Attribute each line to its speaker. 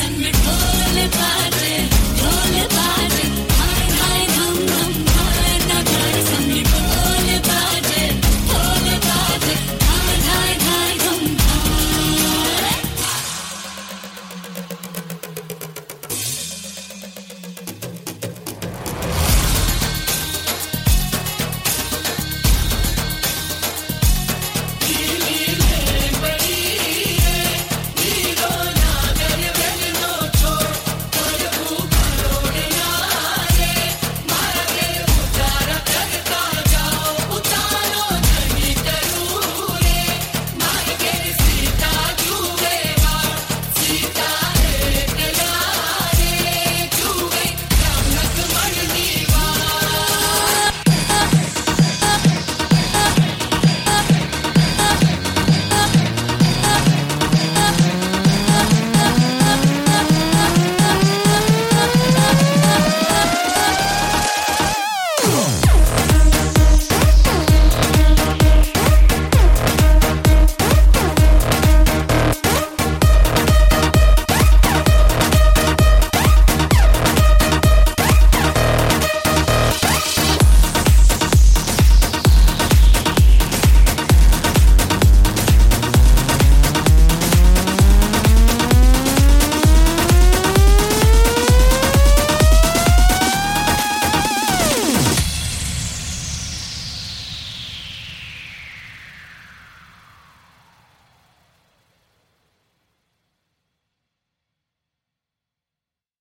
Speaker 1: and we pull it back.